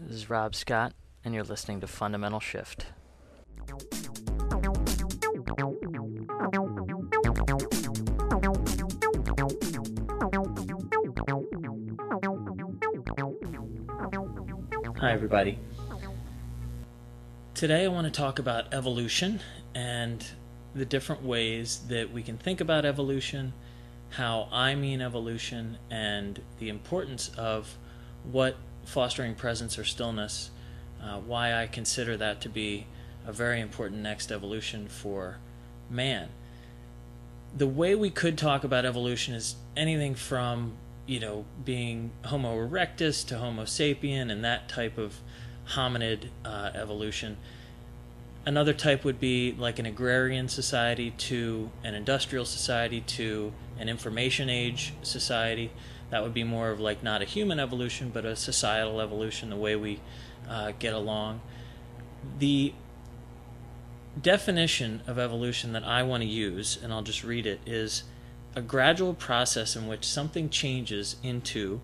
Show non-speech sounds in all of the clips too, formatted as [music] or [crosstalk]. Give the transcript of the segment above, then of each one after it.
This is Rob Scott, and you're listening to Fundamental Shift. Hi, everybody. Today, I want to talk about evolution and the different ways that we can think about evolution, how I mean evolution, and the importance of what fostering presence or stillness, uh, why I consider that to be a very important next evolution for man. The way we could talk about evolution is anything from, you know, being Homo erectus to Homo sapien and that type of hominid uh, evolution. Another type would be like an agrarian society to an industrial society to an information age society. That would be more of like not a human evolution, but a societal evolution, the way we uh, get along. The definition of evolution that I want to use, and I'll just read it, is a gradual process in which something changes into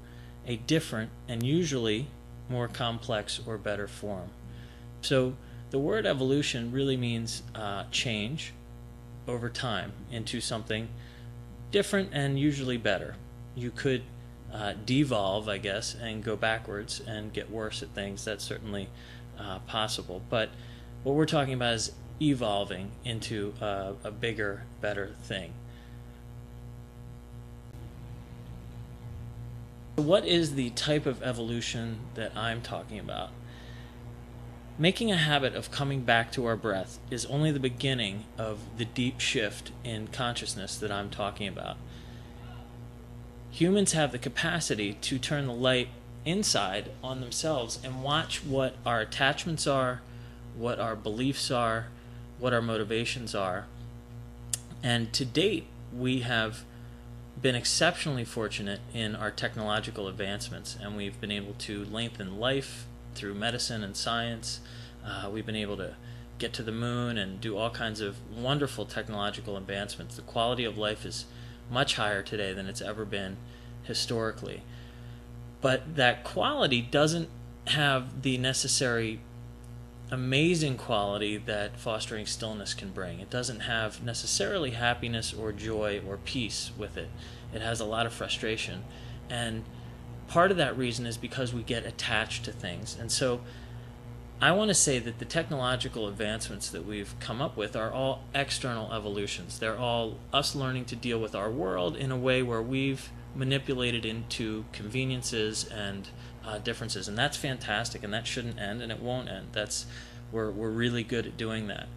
a different and usually more complex or better form. So the word evolution really means uh, change over time into something different and usually better. You could uh, devolve, I guess, and go backwards and get worse at things. That's certainly uh, possible. But what we're talking about is evolving into a, a bigger, better thing. What is the type of evolution that I'm talking about? Making a habit of coming back to our breath is only the beginning of the deep shift in consciousness that I'm talking about. Humans have the capacity to turn the light inside on themselves and watch what our attachments are, what our beliefs are, what our motivations are. And to date, we have been exceptionally fortunate in our technological advancements, and we've been able to lengthen life through medicine and science. Uh, we've been able to get to the moon and do all kinds of wonderful technological advancements. The quality of life is much higher today than it's ever been historically. But that quality doesn't have the necessary amazing quality that fostering stillness can bring. It doesn't have necessarily happiness or joy or peace with it. It has a lot of frustration. And part of that reason is because we get attached to things. And so I want to say that the technological advancements that we've come up with are all external evolutions. They're all us learning to deal with our world in a way where we've manipulated into conveniences and uh, differences, and that's fantastic, and that shouldn't end, and it won't end. That's we're we're really good at doing that,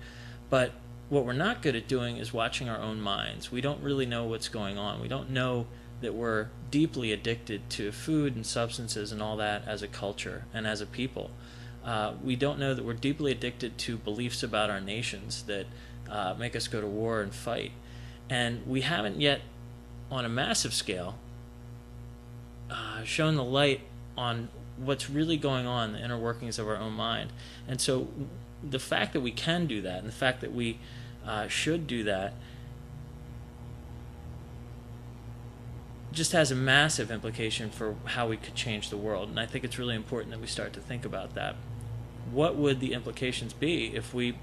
but what we're not good at doing is watching our own minds. We don't really know what's going on. We don't know that we're deeply addicted to food and substances and all that as a culture and as a people. Uh, we don't know that we're deeply addicted to beliefs about our nations that uh, make us go to war and fight. And we haven't yet, on a massive scale, uh, shown the light on what's really going on, the inner workings of our own mind. And so the fact that we can do that and the fact that we uh, should do that just has a massive implication for how we could change the world. And I think it's really important that we start to think about that. What would the implications be if we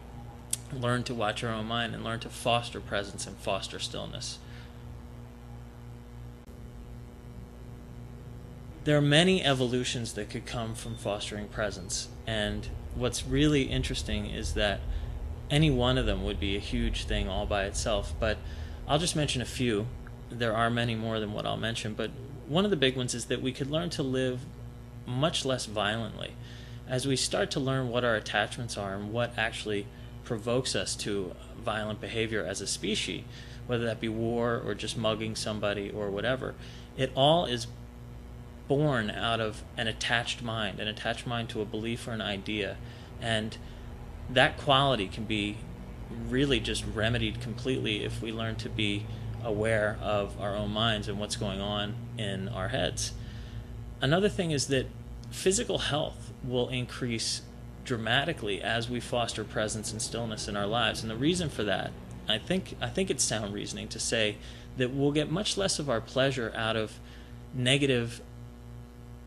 learn to watch our own mind and learn to foster presence and foster stillness? There are many evolutions that could come from fostering presence. And what's really interesting is that any one of them would be a huge thing all by itself. But I'll just mention a few there are many more than what I'll mention, but one of the big ones is that we could learn to live much less violently. As we start to learn what our attachments are and what actually provokes us to violent behavior as a species, whether that be war or just mugging somebody or whatever, it all is born out of an attached mind, an attached mind to a belief or an idea. And that quality can be really just remedied completely if we learn to be aware of our own minds and what's going on in our heads. Another thing is that physical health will increase dramatically as we foster presence and stillness in our lives. And the reason for that, I think I think it's sound reasoning to say that we'll get much less of our pleasure out of negative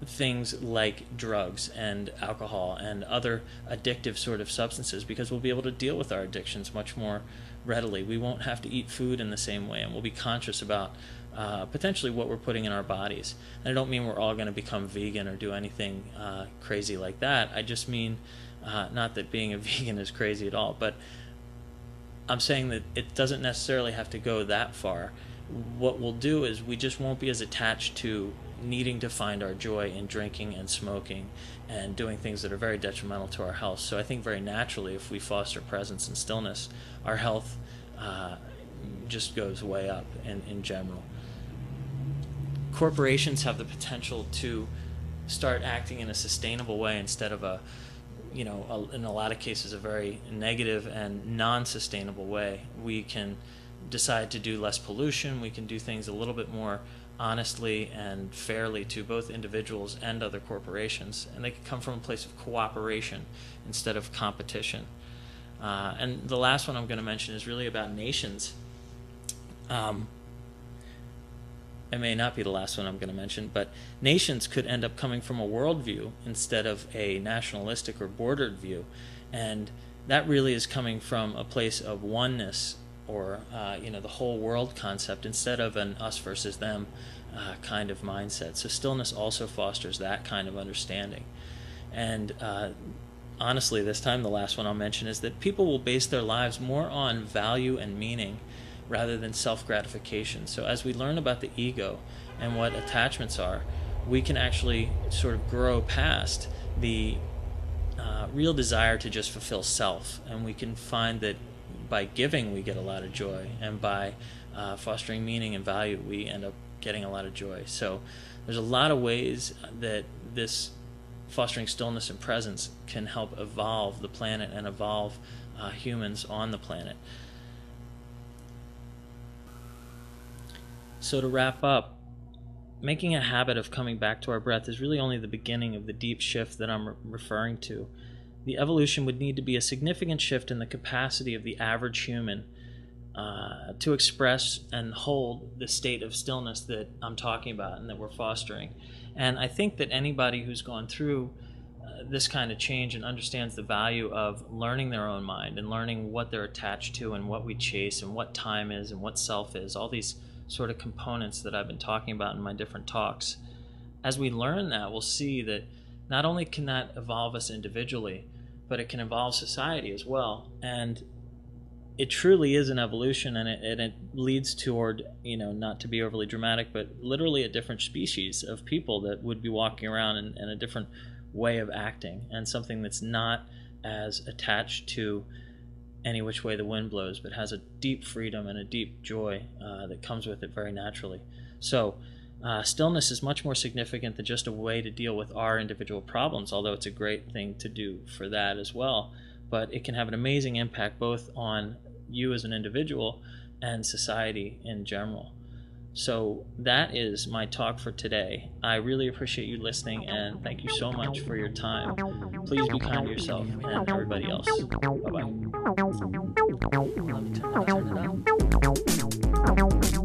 things like drugs and alcohol and other addictive sort of substances because we'll be able to deal with our addictions much more readily. We won't have to eat food in the same way, and we'll be conscious about uh, potentially what we're putting in our bodies. And I don't mean we're all going to become vegan or do anything uh, crazy like that. I just mean uh, not that being a [laughs] vegan is crazy at all, but I'm saying that it doesn't necessarily have to go that far. What we'll do is we just won't be as attached to needing to find our joy in drinking and smoking and doing things that are very detrimental to our health. So I think very naturally, if we foster presence and stillness, our health uh, just goes way up in, in general. Corporations have the potential to start acting in a sustainable way instead of a you know, in a lot of cases, a very negative and non sustainable way. We can decide to do less pollution, we can do things a little bit more honestly and fairly to both individuals and other corporations. And they can come from a place of cooperation instead of competition. Uh, and the last one I'm going to mention is really about nations. Um, it may not be the last one I'm going to mention, but nations could end up coming from a worldview instead of a nationalistic or bordered view. And that really is coming from a place of oneness or uh, you know the whole world concept instead of an us versus them uh, kind of mindset. So stillness also fosters that kind of understanding. And uh, honestly, this time the last one I'll mention is that people will base their lives more on value and meaning rather than self gratification. So as we learn about the ego and what attachments are, we can actually sort of grow past the uh, real desire to just fulfill self, and we can find that by giving we get a lot of joy, and by uh, fostering meaning and value we end up getting a lot of joy. So there's a lot of ways that this fostering stillness and presence can help evolve the planet and evolve uh, humans on the planet. So, to wrap up, making a habit of coming back to our breath is really only the beginning of the deep shift that I'm re- referring to. The evolution would need to be a significant shift in the capacity of the average human uh, to express and hold the state of stillness that I'm talking about and that we're fostering. And I think that anybody who's gone through uh, this kind of change and understands the value of learning their own mind and learning what they're attached to and what we chase and what time is and what self is, all these sort of components that I've been talking about in my different talks. As we learn that, we'll see that not only can that evolve us individually, but it can involve society as well. And it truly is an evolution and it, and it leads toward, you know, not to be overly dramatic, but literally a different species of people that would be walking around in, a different way of acting and something that's not as attached to any which way the wind blows, but has a deep freedom and a deep joy uh, that comes with it very naturally. So, uh, stillness is much more significant than just a way to deal with our individual problems, although it's a great thing to do for that as well. But it can have an amazing impact both on you as an individual and society in general. So that is my talk for today. I really appreciate you listening and thank you so much for your time. Please be kind to yourself and everybody else. Bye bye.